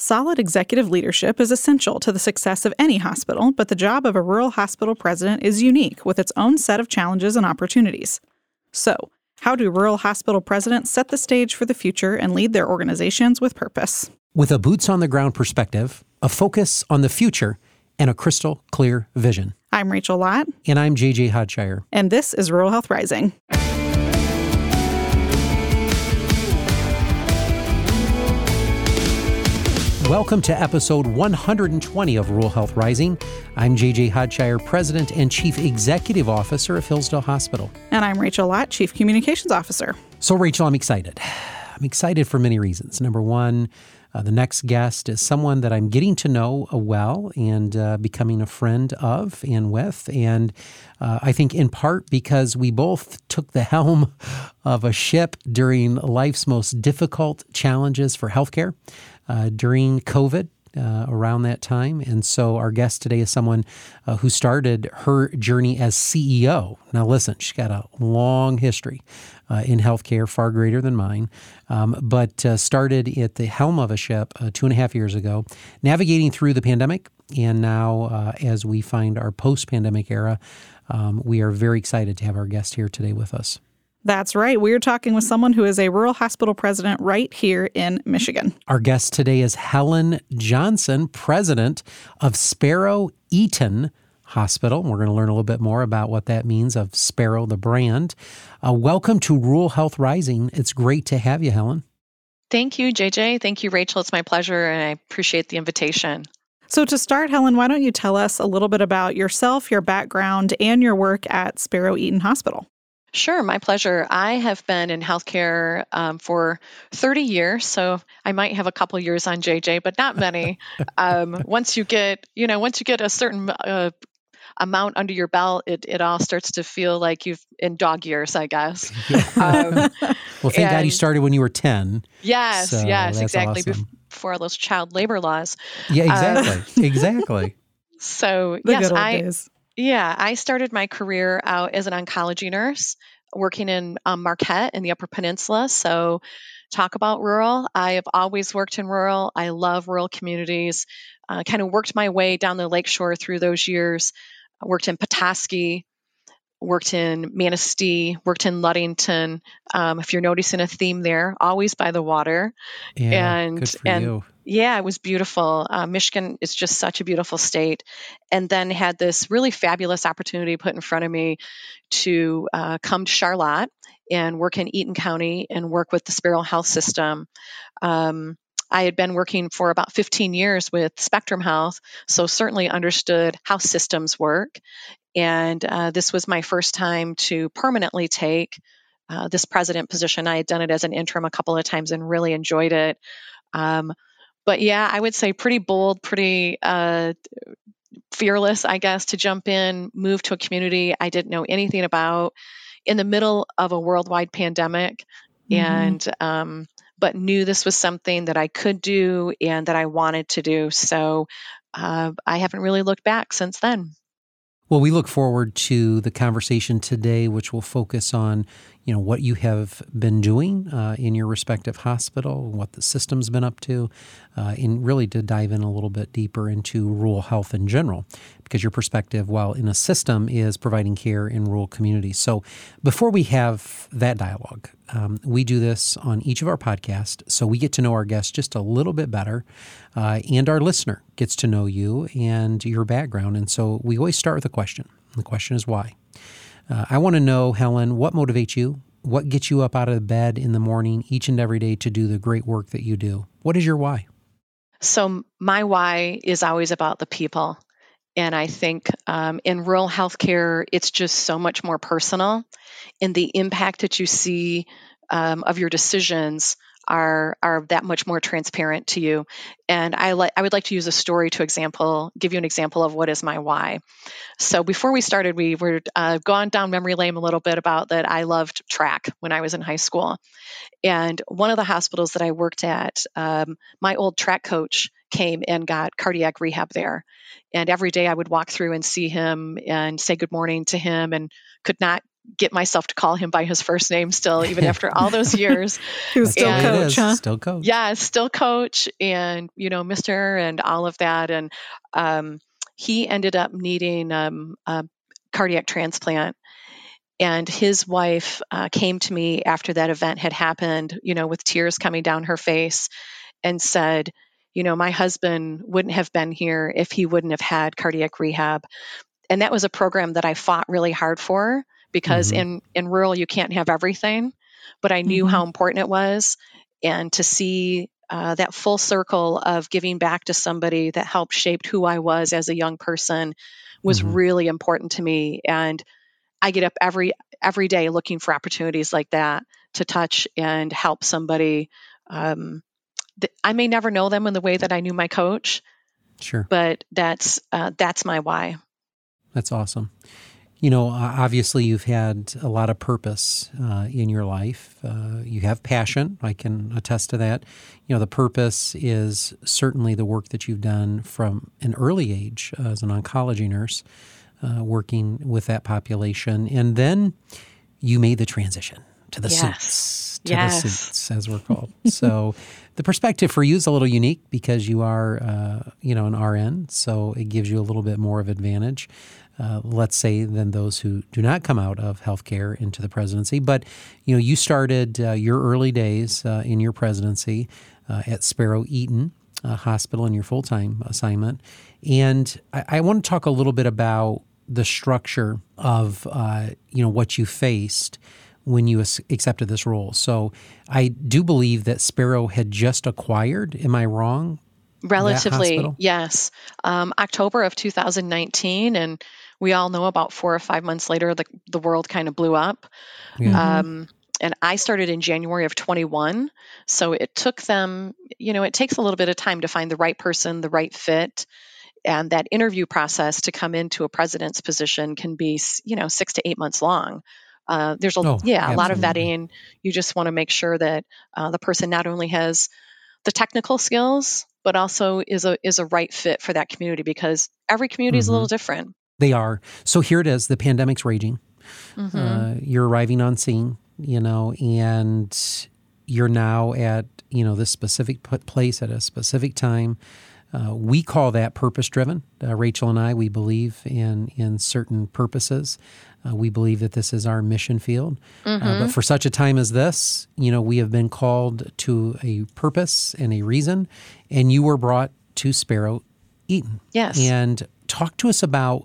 Solid executive leadership is essential to the success of any hospital, but the job of a rural hospital president is unique with its own set of challenges and opportunities. So, how do rural hospital presidents set the stage for the future and lead their organizations with purpose? With a boots on the ground perspective, a focus on the future, and a crystal clear vision. I'm Rachel Lott. And I'm JJ Hodshire. And this is Rural Health Rising. Welcome to episode 120 of Rural Health Rising. I'm JJ Hodshire, President and Chief Executive Officer of Hillsdale Hospital. And I'm Rachel Lott, Chief Communications Officer. So, Rachel, I'm excited. I'm excited for many reasons. Number one, uh, the next guest is someone that I'm getting to know uh, well and uh, becoming a friend of and with. And uh, I think in part because we both took the helm of a ship during life's most difficult challenges for healthcare uh, during COVID. Uh, around that time. And so our guest today is someone uh, who started her journey as CEO. Now, listen, she's got a long history uh, in healthcare, far greater than mine, um, but uh, started at the helm of a ship uh, two and a half years ago, navigating through the pandemic. And now, uh, as we find our post pandemic era, um, we are very excited to have our guest here today with us. That's right. We're talking with someone who is a rural hospital president right here in Michigan. Our guest today is Helen Johnson, president of Sparrow Eaton Hospital. We're going to learn a little bit more about what that means of Sparrow, the brand. Uh, welcome to Rural Health Rising. It's great to have you, Helen. Thank you, JJ. Thank you, Rachel. It's my pleasure, and I appreciate the invitation. So, to start, Helen, why don't you tell us a little bit about yourself, your background, and your work at Sparrow Eaton Hospital? Sure, my pleasure. I have been in healthcare um, for 30 years, so I might have a couple years on JJ, but not many. um, once you get, you know, once you get a certain uh, amount under your belt, it, it all starts to feel like you've in dog years, I guess. Um, well, thank God you started when you were 10. Yes, so yes, exactly. Awesome. Before all those child labor laws. Yeah, exactly. exactly. So, the yes, I. Days. Yeah, I started my career out as an oncology nurse working in um, Marquette in the Upper Peninsula. So, talk about rural. I have always worked in rural. I love rural communities. Uh, kind of worked my way down the lakeshore through those years. I worked in Petoskey, worked in Manistee, worked in Ludington. Um, if you're noticing a theme there, always by the water. Yeah, and good for and you. Yeah, it was beautiful. Uh, Michigan is just such a beautiful state. And then had this really fabulous opportunity put in front of me to uh, come to Charlotte and work in Eaton County and work with the Sparrow Health System. Um, I had been working for about 15 years with Spectrum Health, so certainly understood how systems work and uh, this was my first time to permanently take uh, this president position. I had done it as an interim a couple of times and really enjoyed it. Um, but yeah, I would say pretty bold, pretty uh, fearless, I guess, to jump in, move to a community I didn't know anything about in the middle of a worldwide pandemic. Mm-hmm. And, um, but knew this was something that I could do and that I wanted to do. So uh, I haven't really looked back since then. Well, we look forward to the conversation today, which will focus on, you know, what you have been doing uh, in your respective hospital, what the system's been up to, uh, and really to dive in a little bit deeper into rural health in general, because your perspective, while in a system, is providing care in rural communities. So, before we have that dialogue, um, we do this on each of our podcasts, so we get to know our guests just a little bit better, uh, and our listener gets to know you and your background. And so we always start with a question. The question is why. Uh, I want to know, Helen, what motivates you? What gets you up out of bed in the morning each and every day to do the great work that you do? What is your why? So, my why is always about the people. And I think um, in rural healthcare, it's just so much more personal. And the impact that you see um, of your decisions are are that much more transparent to you. And I like I would like to use a story to example give you an example of what is my why. So before we started, we were uh, gone down memory lane a little bit about that. I loved track when I was in high school, and one of the hospitals that I worked at, um, my old track coach came and got cardiac rehab there. And every day I would walk through and see him and say good morning to him and could not get myself to call him by his first name still, even after all those years. he was still And- coach, huh? Still coach. yeah, still coach and, you know, Mister and all of that. And um, he ended up needing um, a cardiac transplant. And his wife uh, came to me after that event had happened, you know, with tears coming down her face and said, you know, my husband wouldn't have been here if he wouldn't have had cardiac rehab. And that was a program that I fought really hard for because Mhm. in, in rural, you can't have everything. But I knew Mhm. how important it was. And to see uh, that full circle of giving back to somebody that helped shaped who I was as a young person was Mhm. really important to me. And I get up every every day looking for opportunities like that to touch and help somebody. Um, th- I may never know them in the way that I knew my coach, Sure. but that's uh, that's my why. That's awesome. You know, obviously, you've had a lot of purpose uh, in your life. Uh, you have passion. I can attest to that. You know, the purpose is certainly the work that you've done from an early age as an oncology nurse, uh, working with that population. And then you made the transition to the Yes. suits, to Yes. the suits, as we're called. so the perspective for you is a little unique because you are, uh, you know, an RN. So it gives you a little bit more of advantage uh, let's say, than those who do not come out of healthcare into the presidency. But you know, you started uh, your early days uh, in your presidency uh, at Sparrow Eaton uh, Hospital in your full time assignment, and I, I want to talk a little bit about the structure of uh, you know what you faced when you accepted this role. So I do believe that Sparrow had just acquired. Am I wrong? Relatively, yes. Um, October of 2019, and we all know about four or five months later, the the world kind of blew up. Yeah. Um, and I started in January of 21. So it took them, you know, it takes a little bit of time to find the right person, the right fit. And that interview process to come into a president's position can be, you know, six to eight months long. Uh, there's a Oh, yeah a lot of vetting. You just want to make sure that uh, the person not only has the technical skills, but also is a is a right fit for that community because every community is a little different. They are. So here it is. The pandemic's raging. Mhm. Uh, you're arriving on scene, you know, and you're now at you know this specific place at a specific time. Uh, we call that purpose driven. Uh, Rachel and I, we believe in in certain purposes. Uh, we believe that this is our mission field. Uh, but for such a time as this, you know, we have been called to a purpose and a reason, and you were brought to Sparrow Eaton. Yes. And talk to us about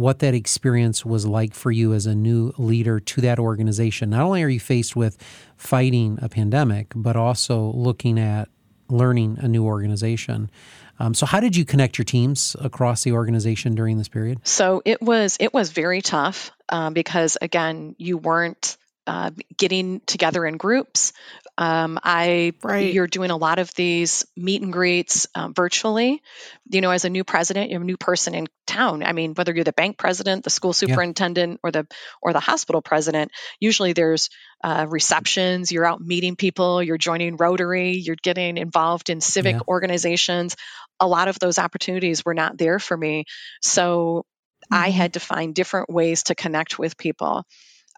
what that experience was like for you as a new leader to that organization. Not only are you faced with fighting a pandemic, but also looking at learning a new organization. Um, so, how did you connect your teams across the organization during this period? So it was it was very tough um, because again you weren't uh, getting together in groups. Um, I Right. you're doing a lot of these meet and greets um, virtually. You know, as a new president, you're a new person in town. I mean, whether you're the bank president, the school superintendent, or the or the hospital president, usually there's uh, receptions. You're out meeting people. You're joining Rotary. You're getting involved in civic Yeah. organizations. A lot of those opportunities were not there for me. So I Mhm. had to find different ways to connect with people.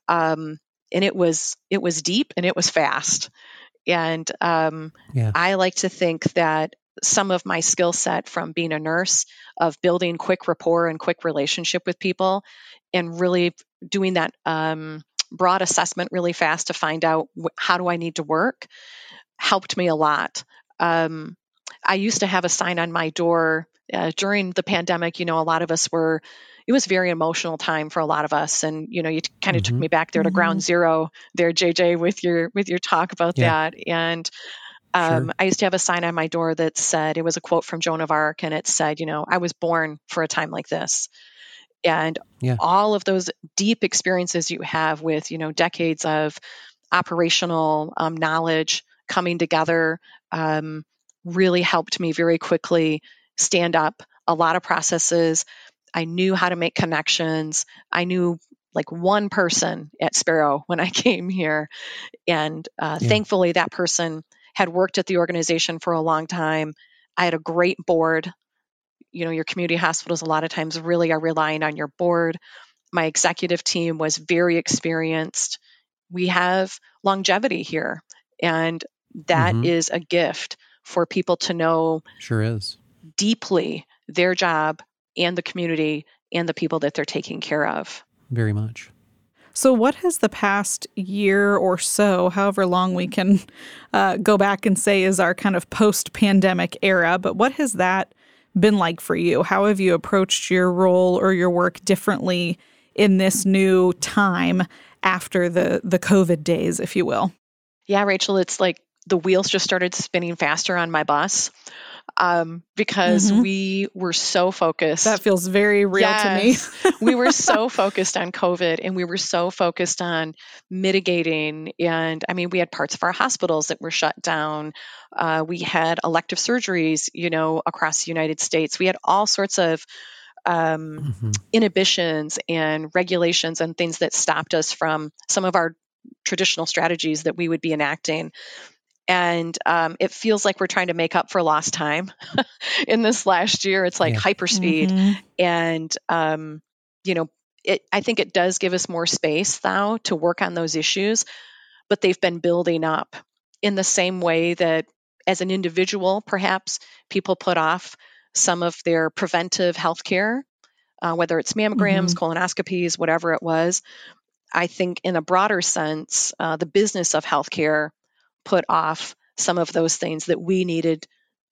Um, and it was it was deep and it was fast. And um, Yeah. I like to think that some of my skill set from being a nurse of building quick rapport and quick relationship with people and really doing that um, broad assessment really fast to find out wh- how do I need to work helped me a lot. Um, I used to have a sign on my door uh, during the pandemic. You know, a lot of us were. It was a very emotional time for a lot of us, and you know, you kind of took Mhm. me back there to ground zero, there, JJ, with your with your talk about Yeah. that. And um, Sure. I used to have a sign on my door that said it was a quote from Joan of Arc, and it said, you know, I was born for a time like this. And Yeah. all of those deep experiences you have with, you know, decades of operational um, knowledge coming together um, really helped me very quickly stand up a lot of processes. I knew how to make connections. I knew like one person at Sparrow when I came here. And uh, Yeah. thankfully, that person had worked at the organization for a long time. I had a great board. You know, your community hospitals a lot of times really are relying on your board. my executive team was very experienced. We have longevity here, and that Mhm. is a gift for people to know Sure is. deeply their job and the community and the people that they're taking care of. Very much. So, what has the past year or so, however long we can uh, go back and say is our kind of post pandemic era, but what has that been like for you? How have you approached your role or your work differently in this new time after the, the COVID days, if you will? Yeah, Rachel, it's like the wheels just started spinning faster on my bus um, because Mhm. we were so focused. That feels very real Yes. to me. we were so focused on COVID and we were so focused on mitigating. And I mean, we had parts of our hospitals that were shut down. Uh, we had elective surgeries, you know, across the United States. We had all sorts of um, Mhm. inhibitions and regulations and things that stopped us from some of our traditional strategies that we would be enacting. And um, it feels like we're trying to make up for lost time in this last year. It's like Yeah. hyperspeed Mhm. and um, you know it i think it does give us more space now to work on those issues but they've been building up in the same way that as an individual perhaps people put off some of their preventive health care uh, whether it's mammograms colonoscopies whatever it was i think in a broader sense uh, the business of healthcare put off some of those things that we needed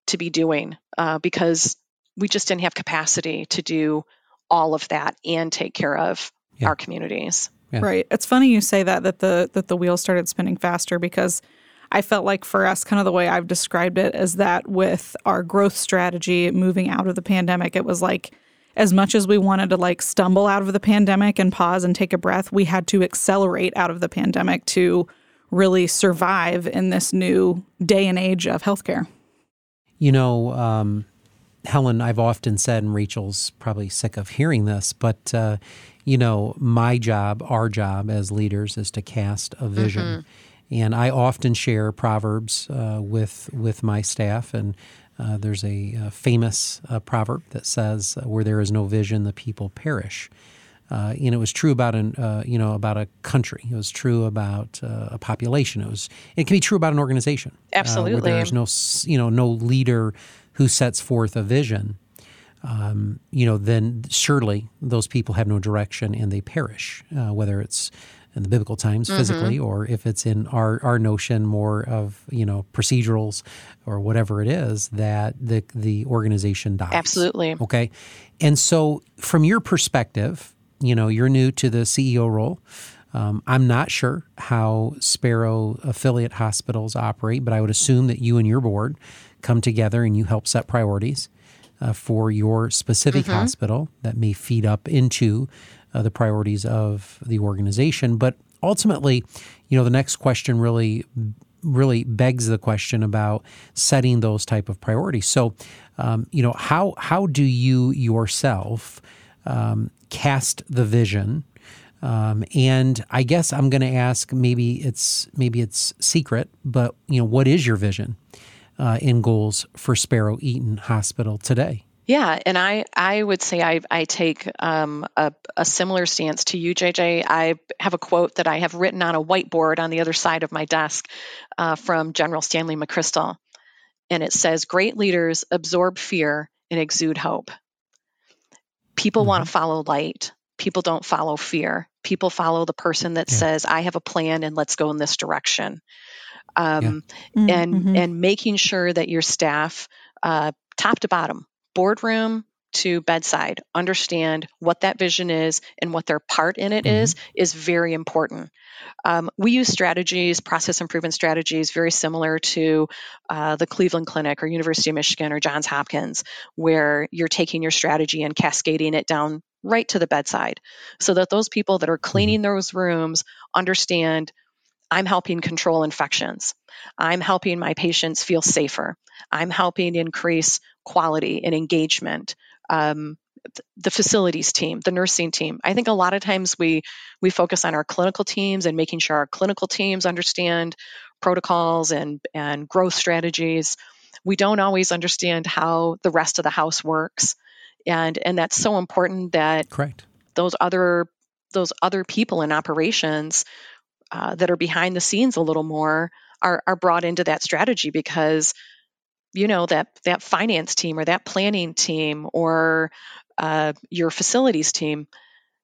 to be doing uh, because we just didn't have capacity to do all of that and take care of Yeah. our communities. Yeah. Right. It's funny you say that that the that the wheels started spinning faster because I felt like for us kind of the way I've described it is that with our growth strategy moving out of the pandemic it was like as much as we wanted to like stumble out of the pandemic and pause and take a breath we had to accelerate out of the pandemic to really survive in this new day and age of healthcare. You know, um, Helen, I've often said, and Rachel's probably sick of hearing this, but, uh, you know, my job, our job as leaders is to cast a vision. And I often share Proverbs uh, with, with my staff. And uh, there's a, uh famous uh, proverb that says, Where there is no vision, the people perish. Uh, and it was true about an uh, you know about a country. It was true about uh, a population. It was it can be true about an organization. uh, Absolutely. where there's no you know no leader who sets forth a vision. Um, you know, then surely those people have no direction and they perish. Uh, whether it's in the biblical times physically, or if it's in our our notion more of you know procedurals or whatever it is that the the organization dies. Absolutely. Okay. And so, from your perspective, you know, you're new to the CEO role. Um, I'm not sure how Sparrow affiliate hospitals operate, but I would assume that you and your board come together and you help set priorities uh, for your specific hospital that may feed up into uh, the priorities of the organization. But ultimately, you know, the next question really really begs the question about setting those type of priorities. So, um, you know, how how do you yourself um, cast the vision? Um, and I guess I'm going to ask. Maybe it's maybe it's secret, but you know, what is your vision uh, and goals for Sparrow Eaton Hospital today? Yeah, and I, I would say I, I take um, a, a similar stance to you, JJ. I have a quote that I have written on a whiteboard on the other side of my desk uh, from General Stanley McChrystal. And it says, Great leaders absorb fear and exude hope. People want to follow light, people don't follow fear. People follow the person that Yeah. says, I have a plan and let's go in this direction. Um, Mm, and mhm. and making sure that your staff uh, top to bottom boardroom to bedside understand what that vision is and what their part in it is is very important um, we use strategies process improvement strategies very similar to uh, the cleveland clinic or university of michigan or johns hopkins where you're taking your strategy and cascading it down right to the bedside so that those people that are cleaning those rooms understand I'm helping control infections. I'm helping my patients feel safer. I'm helping increase quality and engagement. Um, the facilities team, the nursing team. I think a lot of times we we focus on our clinical teams and making sure our clinical teams understand protocols and and growth strategies. We don't always understand how the rest of the house works, and and that's so important that Correct. those other those other people in operations uh, that are behind the scenes a little more are, are brought into that strategy because you know that that finance team or that planning team or uh, your facilities team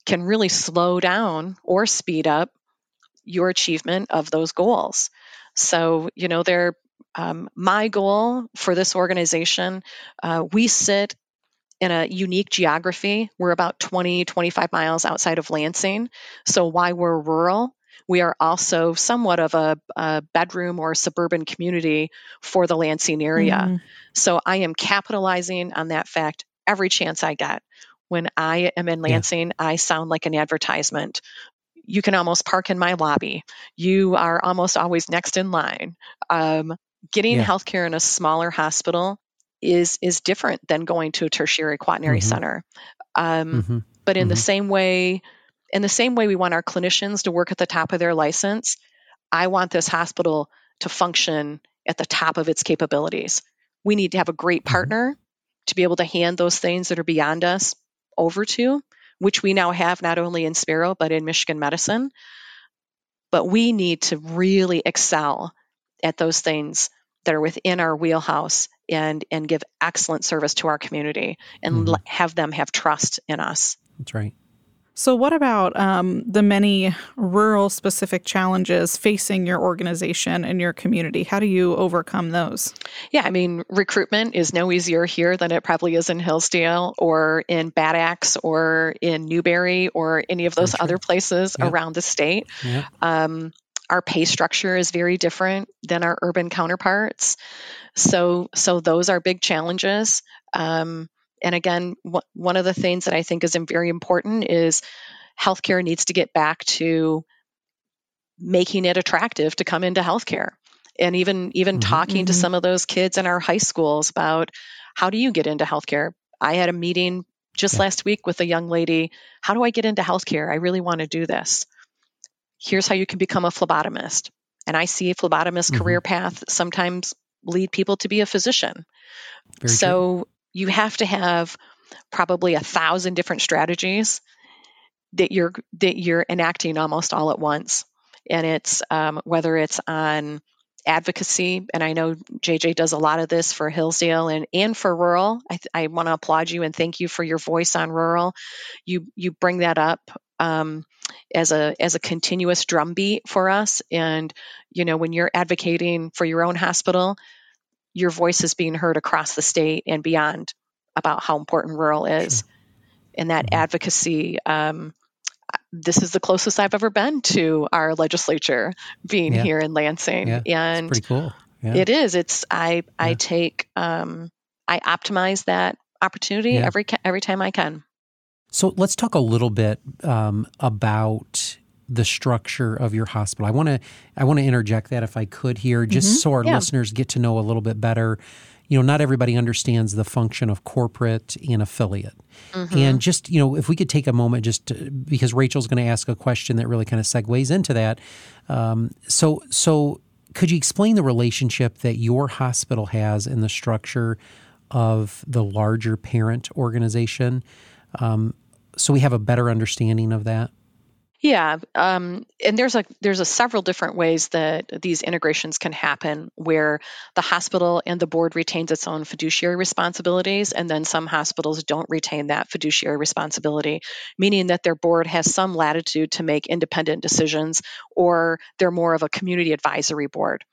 can really slow down or speed up your achievement of those goals. So you know they're um, my goal for this organization uh, we sit in a unique geography. We're about 20 25 miles outside of lansing. So why we're rural we are also somewhat of a, a bedroom or suburban community for the Lansing area. Mm-hmm. So I am capitalizing on that fact every chance I get. When I am in Lansing, yeah. I sound like an advertisement. You can almost park in my lobby. You are almost always next in line. Um, getting yeah. healthcare in a smaller hospital is is different than going to a tertiary quaternary mm-hmm. center. Um, mm-hmm. But in mm-hmm. the same way in the same way we want our clinicians to work at the top of their license, I want this hospital to function at the top of its capabilities. We need to have a great mm-hmm. partner to be able to hand those things that are beyond us over to, which we now have not only in Sparrow, but in Michigan Medicine. But we need to really excel at those things that are within our wheelhouse and, and give excellent service to our community and mm-hmm. have them have trust in us. That's right. So, what about um, the many rural specific challenges facing your organization and your community? How do you overcome those? Yeah, I mean, recruitment is no easier here than it probably is in Hillsdale or in Bad Axe or in Newberry or any of those other places yep. around the state. Yep. Um, our pay structure is very different than our urban counterparts. So, so those are big challenges. Um, and again, one of the things that I think is very important is healthcare needs to get back to making it attractive to come into healthcare. And even even mm-hmm. talking mm-hmm. to some of those kids in our high schools about how do you get into healthcare? I had a meeting just last week with a young lady. How do I get into healthcare? I really want to do this. Here's how you can become a phlebotomist. And I see a phlebotomist mm-hmm. career path sometimes lead people to be a physician. Very so you have to have probably a thousand different strategies that you're that you're enacting almost all at once. And it's um, whether it's on advocacy and i know jj does a lot of this for hillsdale and, and for rural. I, I want to applaud you and thank you for your voice on rural. You you bring that up um, as a as a continuous drumbeat for us. And you know when you're advocating for your own hospital your voice is being heard across the state and beyond about how important rural is. Sure. And that mm-hmm. advocacy, um, this is the closest I've ever been to our legislature being yeah. here in Lansing. Yeah. And it's pretty cool. Yeah. It is. It's I I take um, I optimize that opportunity every every time I can. So let's talk a little bit um, about the structure of your hospital. I want to I want to interject that if I could here, just mm-hmm. so our yeah. listeners get to know a little bit better. You know, not everybody understands the function of corporate and affiliate. Mm-hmm. And just, you know, if we could take a moment just to, because Rachel's going to ask a question that really kind of segues into that. Um, so, so could you explain the relationship that your hospital has in the structure of the larger parent organization? Um, so we have a better understanding of that. Yeah, um, and there's a there's a several different ways that these integrations can happen, where the hospital and the board retains its own fiduciary responsibilities, and then some hospitals don't retain that fiduciary responsibility, meaning that their board has some latitude to make independent decisions, or they're more of a community advisory board.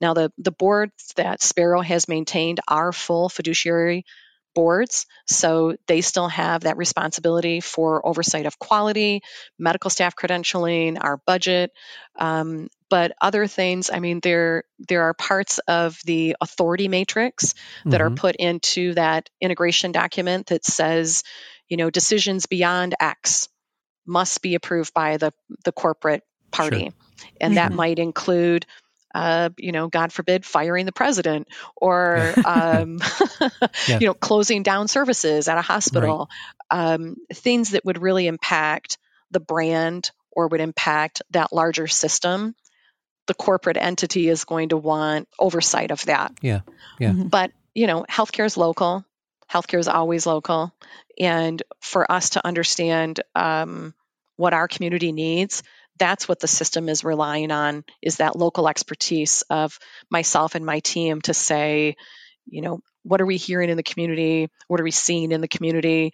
Now, the the boards that Sparrow has maintained are full fiduciary boards. So they still have that responsibility for oversight of quality, medical staff credentialing, our budget. Um, but other things, I mean, there there are parts of the authority matrix that mm-hmm. are put into that integration document that says, you know, decisions beyond X must be approved by the the corporate party, sure. and mm-hmm. that might include uh, you know, God forbid, firing the president or, um, yeah. you know, closing down services at a hospital, right. um, things that would really impact the brand or would impact that larger system. The corporate entity is going to want oversight of that. Yeah. Yeah. Mm-hmm. But, you know, healthcare is local. Healthcare is always local. And for us to understand um, what our community needs that's what the system is relying on is that local expertise of myself and my team to say you know what are we hearing in the community what are we seeing in the community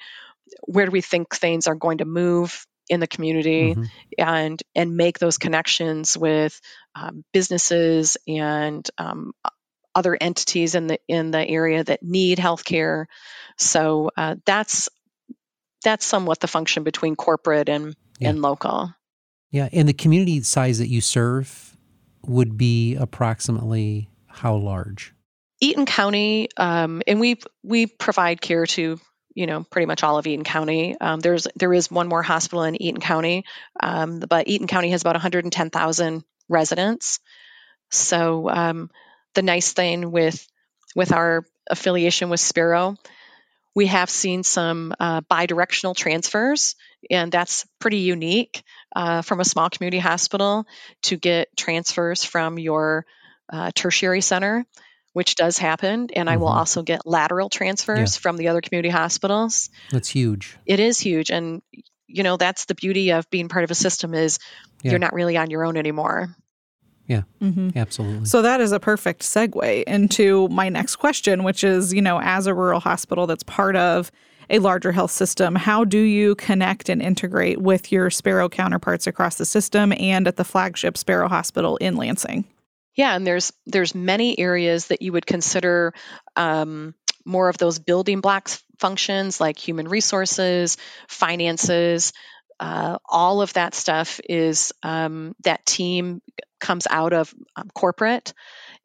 where do we think things are going to move in the community mm-hmm. and and make those connections with um, businesses and um, other entities in the in the area that need healthcare. So uh, that's that's somewhat the function between corporate and yeah. and local. Yeah, and the community size that you serve would be approximately how large? Eaton County, um, and we we provide care to you know pretty much all of Eaton County. Um, there's there is one more hospital in Eaton County, um, but Eaton County has about 110,000 residents. So um, the nice thing with with our affiliation with Sparrow, we have seen some uh, bidirectional transfers, and that's pretty unique uh, from a small community hospital to get transfers from your uh, tertiary center, which does happen. And mm-hmm. I will mm-hmm. also get lateral transfers yeah. from the other community hospitals. That's huge. It is huge, and you know that's the beauty of being part of a system is yeah. you're not really on your own anymore. Yeah, mm-hmm. absolutely. So that is a perfect segue into my next question, which is, you know, as a rural hospital that's part of a larger health system, how do you connect and integrate with your Sparrow counterparts across the system and at the flagship Sparrow Hospital in Lansing? Yeah, and there's there's many areas that you would consider um, more of those building blocks functions like human resources, finances, uh, all of that stuff is um, that team comes out of um, corporate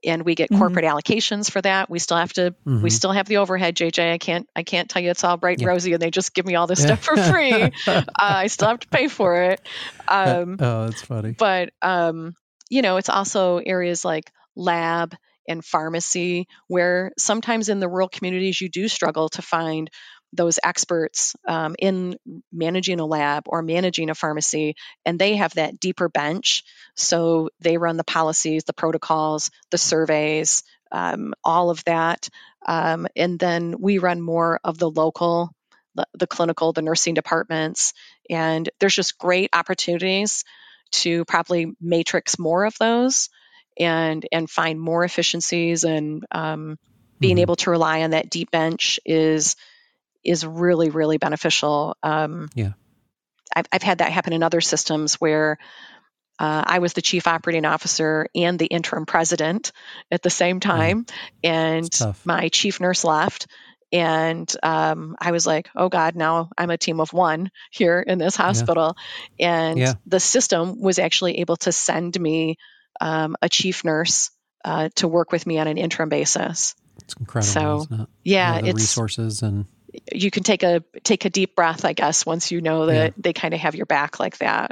and we get mm-hmm. corporate allocations for that we still have to mm-hmm. we still have the overhead jj i can't i can't tell you it's all bright and yeah. rosy and they just give me all this stuff for free uh, i still have to pay for it um, oh that's funny but um, you know it's also areas like lab and pharmacy where sometimes in the rural communities you do struggle to find those experts um, in managing a lab or managing a pharmacy, and they have that deeper bench. So they run the policies, the protocols, the surveys, um, all of that. Um, and then we run more of the local, the, the clinical, the nursing departments. And there's just great opportunities to probably matrix more of those and and find more efficiencies and um, being mm-hmm. able to rely on that deep bench is is really, really beneficial. Um, yeah. I've, I've had that happen in other systems where uh, I was the chief operating officer and the interim president at the same time, yeah. and my chief nurse left. And um, I was like, oh God, now I'm a team of one here in this hospital. Yeah. And yeah. the system was actually able to send me um, a chief nurse uh, to work with me on an interim basis. It's incredible. So, it? yeah, it's resources and you can take a take a deep breath, I guess, once you know that yeah. they kind of have your back like that.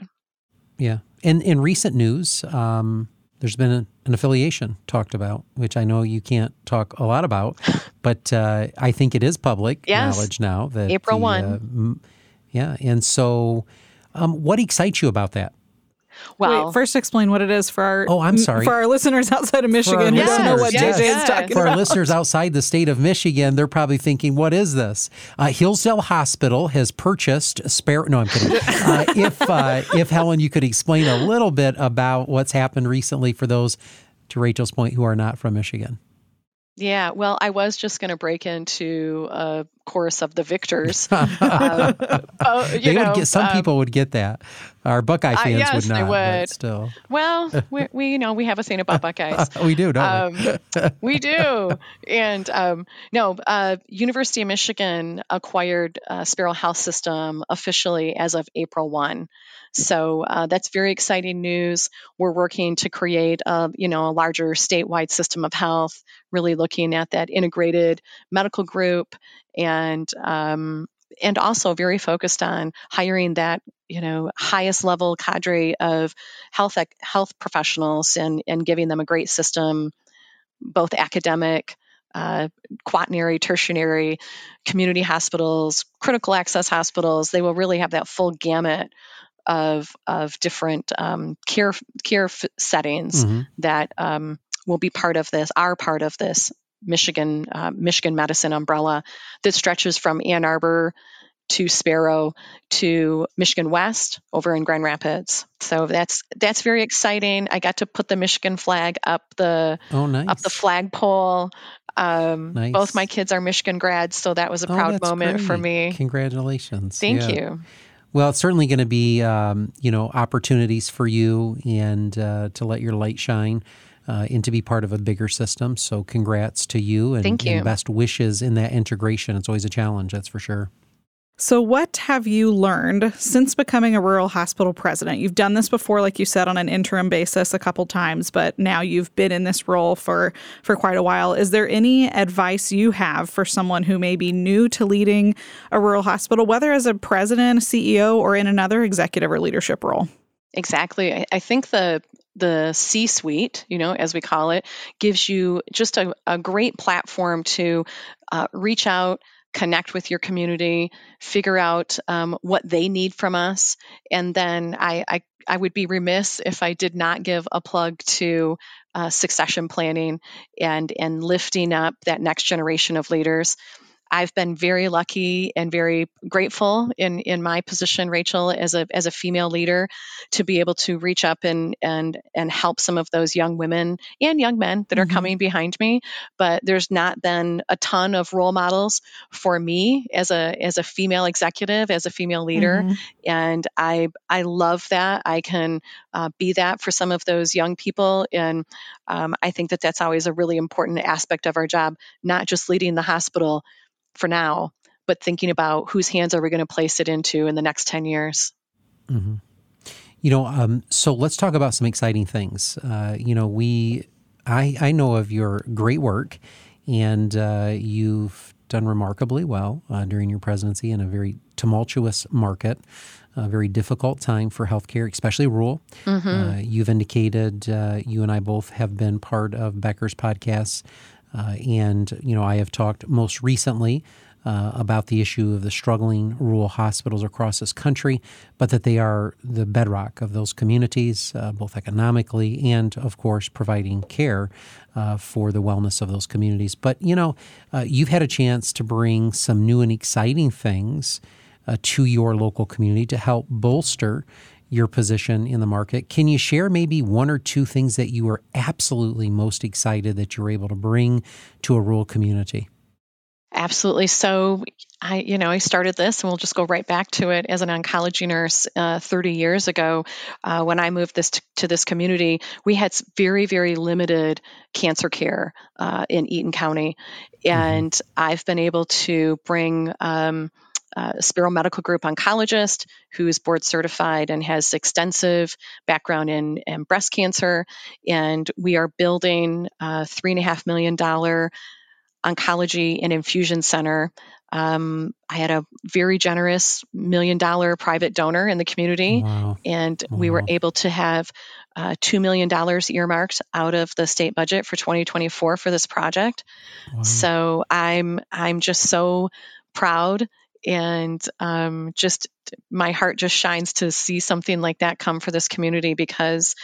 Yeah. And in recent news, um, there's been a, an affiliation talked about, which I know you can't talk a lot about, but uh, I think it is public yes. knowledge now that April the, 1. Uh, yeah. And so, um, what excites you about that? Well, Wait, first explain what it is for our oh, I'm sorry for our listeners outside of Michigan who don't know what yes, JJ yes. is talking for about. Our listeners outside the state of Michigan, they're probably thinking, "What is this?" Uh, Hillsdale Hospital has purchased Sparrow. No, I'm kidding. Uh, if uh, if Helen, you could explain a little bit about what's happened recently for those, to Rachel's point, who are not from Michigan. Yeah, well, I was just going to break into a chorus of the victors. uh, uh, they know, would get some um, people would get that. Our Buckeye fans uh, yes, would not. They would. still, well, we, we you know we have a thing about Buckeyes. we do, don't um, we? we do. And um, no, uh, University of Michigan acquired uh, Sparrow Health System officially as of April one. So uh, that's very exciting news. We're working to create a you know a larger statewide system of health, really looking at that integrated medical group and um, and also very focused on hiring that you know highest level cadre of health health professionals and and giving them a great system, both academic. Uh, quaternary, tertiary, community hospitals, critical access hospitals, they will really have that full gamut of of different um, care care f- settings mm-hmm. that um, will be part of this, are part of this Michigan uh, Michigan medicine umbrella that stretches from Ann Arbor to Sparrow to Michigan West over in Grand Rapids. So that's that's very exciting. I got to put the Michigan flag up the oh, nice. up the flagpole. Um, nice. Both my kids are Michigan grads, so that was a oh, proud moment great. for me. Congratulations! Thank yeah. you. Well, it's certainly going to be um, you know opportunities for you and uh, to let your light shine. Uh, and to be part of a bigger system. So, congrats to you and, Thank you. and best wishes in that integration. It's always a challenge, that's for sure. So, what have you learned since becoming a rural hospital president? You've done this before, like you said, on an interim basis a couple times, but now you've been in this role for, for quite a while. Is there any advice you have for someone who may be new to leading a rural hospital, whether as a president, CEO, or in another executive or leadership role? Exactly. I think the the C suite, you know, as we call it, gives you just a, a great platform to uh, reach out, connect with your community, figure out um, what they need from us, and then I, I, I would be remiss if I did not give a plug to uh, succession planning and and lifting up that next generation of leaders. I've been very lucky and very grateful in, in my position, Rachel, as a as a female leader, to be able to reach up and and and help some of those young women and young men that are mm-hmm. coming behind me. But there's not been a ton of role models for me as a as a female executive, as a female leader, mm-hmm. and I I love that I can uh, be that for some of those young people, and um, I think that that's always a really important aspect of our job, not just leading the hospital for now, but thinking about whose hands are we going to place it into in the next 10 years. Mm-hmm. You know, um, so let's talk about some exciting things. Uh, you know, we, I, I know of your great work, and uh, you've done remarkably well uh, during your presidency in a very tumultuous market, a very difficult time for healthcare, especially rural. Mm-hmm. Uh, you've indicated uh, you and I both have been part of Becker's podcasts and, you know, I have talked most recently uh, about the issue of the struggling rural hospitals across this country, but that they are the bedrock of those communities, uh, both economically and, of course, providing care uh, for the wellness of those communities. But, you know, uh, you've had a chance to bring some new and exciting things uh, to your local community to help bolster your position in the market. Can you share maybe one or two things that you are absolutely most excited that you're able to bring to a rural community? Absolutely. So, I, you know, I started this, and we'll just go right back to it as an oncology nurse uh, 30 years ago. Uh, when I moved this to, to, this community, we had very, very limited cancer care uh, in Eaton County, mm-hmm. and mm-hmm. I've been able to bring. Um, uh, Sparrow Medical Group oncologist who is board certified and has extensive background in, in breast cancer. And we are building a $3.5 million oncology and infusion center. Um, I had a very generous million dollar private donor in the community, wow. and wow. we were able to have uh, $2 million earmarked out of the state budget for 2024 for this project. Wow. So I'm, I'm just so proud and um, just my heart just shines to see something like that come for this community because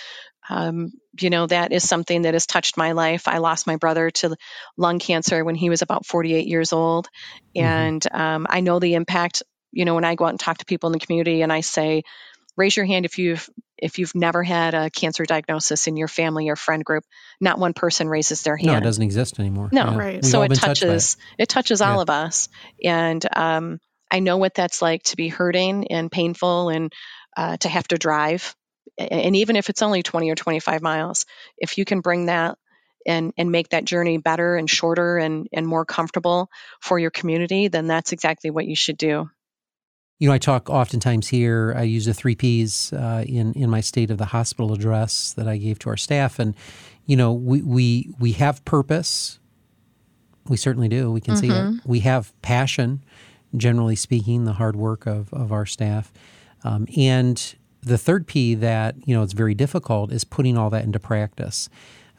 um, you know that is something that has touched my life i lost my brother to lung cancer when he was about 48 years old mm-hmm. and um, i know the impact you know when i go out and talk to people in the community and i say raise your hand if you've if you've never had a cancer diagnosis in your family or friend group not one person raises their hand no it doesn't exist anymore no yeah. right We've so it touches it. it. touches yeah. all of us and um, i know what that's like to be hurting and painful and uh, to have to drive and even if it's only 20 or 25 miles if you can bring that and and make that journey better and shorter and and more comfortable for your community then that's exactly what you should do you know, I talk oftentimes here. I use the three P's uh, in in my state of the hospital address that I gave to our staff, and you know, we we we have purpose. We certainly do. We can mm-hmm. see it. We have passion, generally speaking, the hard work of of our staff, um, and the third P that you know it's very difficult is putting all that into practice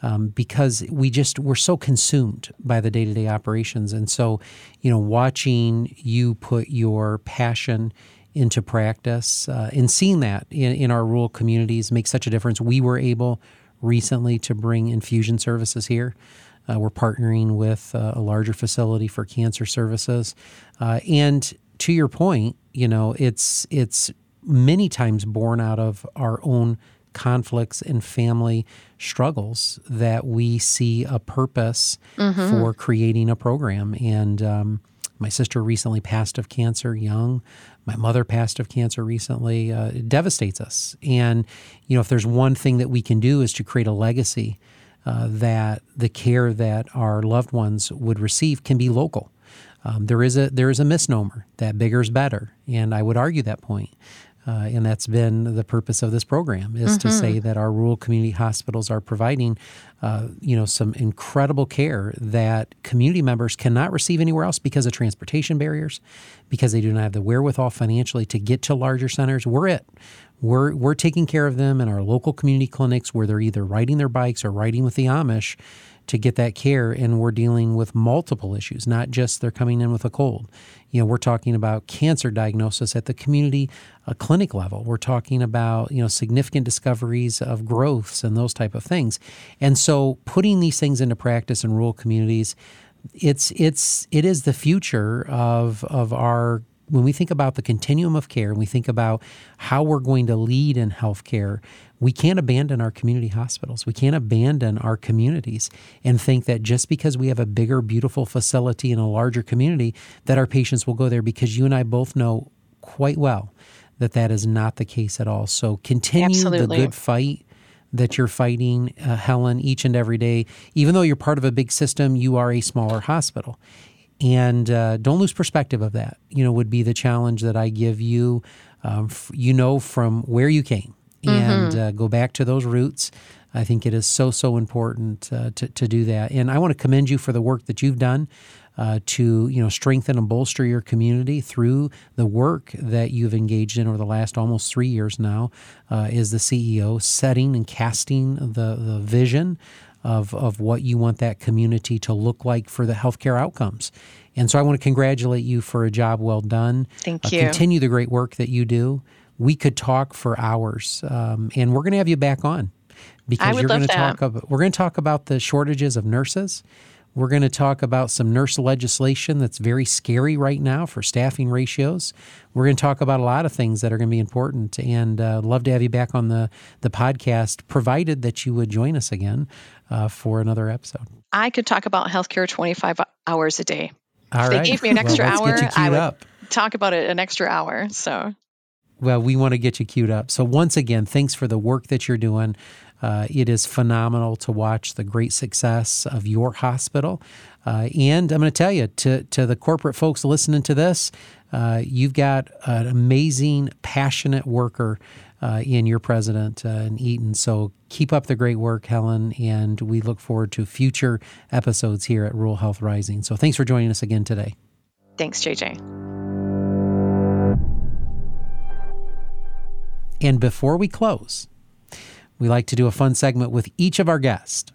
um, because we just we're so consumed by the day to day operations, and so you know watching you put your passion into practice uh, and seeing that in, in our rural communities makes such a difference. We were able recently to bring infusion services here. Uh, we're partnering with uh, a larger facility for cancer services. Uh, and to your point, you know, it's it's many times born out of our own conflicts and family struggles that we see a purpose mm-hmm. for creating a program. And um, my sister recently passed of cancer young. My mother passed of cancer recently. Uh, it devastates us. And, you know, if there's one thing that we can do is to create a legacy uh, that the care that our loved ones would receive can be local. Um, there is a there is a misnomer that bigger is better, and I would argue that point. Uh, and that's been the purpose of this program is mm-hmm. to say that our rural community hospitals are providing, uh, you know, some incredible care that community members cannot receive anywhere else because of transportation barriers, because they do not have the wherewithal financially to get to larger centers. We're it. We're we're taking care of them in our local community clinics where they're either riding their bikes or riding with the Amish to get that care and we're dealing with multiple issues not just they're coming in with a cold. You know we're talking about cancer diagnosis at the community uh, clinic level. We're talking about you know significant discoveries of growths and those type of things. And so putting these things into practice in rural communities it's it's it is the future of of our when we think about the continuum of care and we think about how we're going to lead in healthcare, we can't abandon our community hospitals. We can't abandon our communities and think that just because we have a bigger, beautiful facility in a larger community, that our patients will go there because you and I both know quite well that that is not the case at all. So continue Absolutely. the good fight that you're fighting, uh, Helen, each and every day. Even though you're part of a big system, you are a smaller hospital and uh, don't lose perspective of that. You know, would be the challenge that I give you. Um, f- you know from where you came, and mm-hmm. uh, go back to those roots. I think it is so so important uh, to to do that, and I want to commend you for the work that you've done. Uh, to you know strengthen and bolster your community through the work that you've engaged in over the last almost three years now uh, is the CEO setting and casting the the vision of, of what you want that community to look like for the healthcare outcomes. And so I want to congratulate you for a job well done. Thank uh, you. Continue the great work that you do. We could talk for hours, um, and we're going to have you back on because you're going to talk. About, we're going to talk about the shortages of nurses. We're going to talk about some nurse legislation that's very scary right now for staffing ratios. We're going to talk about a lot of things that are going to be important, and uh, love to have you back on the the podcast, provided that you would join us again uh, for another episode. I could talk about healthcare 25 hours a day. All if right. they gave me an extra well, hour, I would up. talk about it an extra hour. So well, we want to get you queued up. So, once again, thanks for the work that you're doing. Uh, it is phenomenal to watch the great success of your hospital. Uh, and I'm going to tell you, to, to the corporate folks listening to this, uh, you've got an amazing, passionate worker uh, in your president uh, in Eaton. So keep up the great work, Helen, and we look forward to future episodes here at Rural Health Rising. So thanks for joining us again today. Thanks, JJ. And before we close, we like to do a fun segment with each of our guests.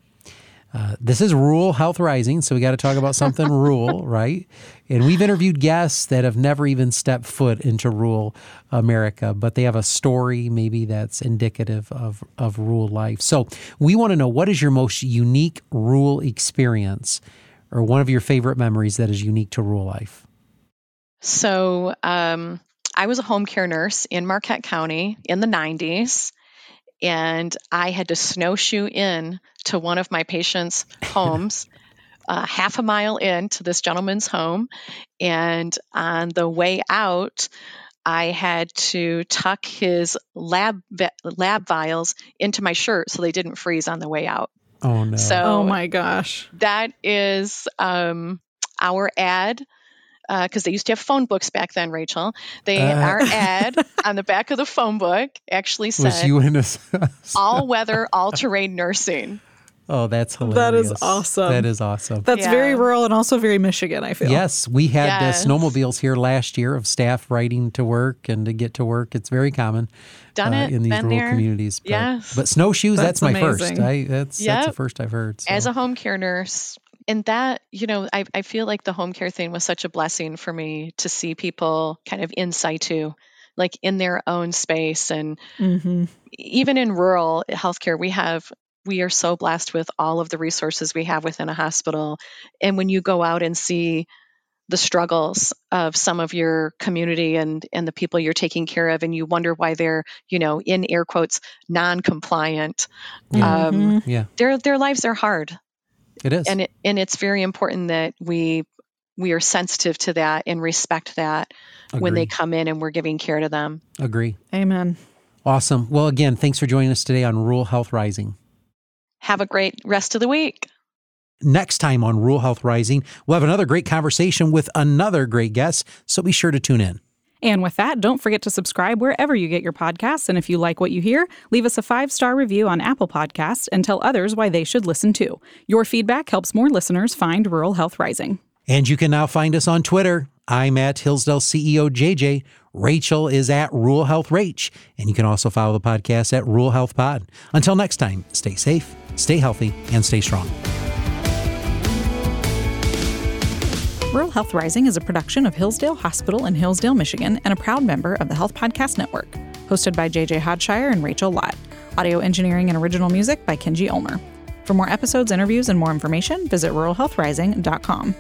Uh, this is Rural Health Rising, so we got to talk about something rural, right? And we've interviewed guests that have never even stepped foot into rural America, but they have a story maybe that's indicative of, of rural life. So we want to know what is your most unique rural experience or one of your favorite memories that is unique to rural life? So um, I was a home care nurse in Marquette County in the 90s and I had to snowshoe in to one of my patients' homes. uh, half a mile in to this gentleman's home, and on the way out, I had to tuck his lab lab vials into my shirt so they didn't freeze on the way out. Oh no! So, oh my gosh, that is um, our ad because uh, they used to have phone books back then, Rachel. They uh, our ad on the back of the phone book actually said you in a, all weather, all terrain nursing. Oh, that's hilarious. That is awesome. That is awesome. That's yeah. very rural and also very Michigan, I feel. Yes, we had yes. Uh, snowmobiles here last year of staff riding to work and to get to work. It's very common Done uh, it, in these rural there. communities. But, yes. But snowshoes, that's, that's my amazing. first. I, that's, yep. that's the first I've heard. So. As a home care nurse, and that you know I, I feel like the home care thing was such a blessing for me to see people kind of in situ like in their own space and mm-hmm. even in rural healthcare we have we are so blessed with all of the resources we have within a hospital and when you go out and see the struggles of some of your community and and the people you're taking care of and you wonder why they're you know in air quotes non-compliant Yeah. um, Mhm. Yeah, their their lives are hard it is. and it, and it's very important that we we are sensitive to that and respect that when they come in and we're giving care to them Agree. Amen. Awesome. Well, again, thanks for joining us today on Rural Health Rising. have a great rest of the week Next time on Rural Health Rising, we'll have another great conversation with another great guest, so be sure to tune in. And with that, don't forget to subscribe wherever you get your podcasts. And if you like what you hear, leave us a five star review on Apple Podcasts and tell others why they should listen too. Your feedback helps more listeners find Rural Health Rising. And you can now find us on Twitter. I'm at Hillsdale CEO JJ. Rachel is at Rural Health Rach. And you can also follow the podcast at Rural Health Pod. Until next time, stay safe, stay healthy, and stay strong. Rural Health Rising is a production of Hillsdale Hospital in Hillsdale, Michigan, and a proud member of the Health Podcast Network. Hosted by JJ Hodshire and Rachel Lott. Audio engineering and original music by Kenji Ulmer. For more episodes, interviews, and more information, visit ruralhealthrising.com.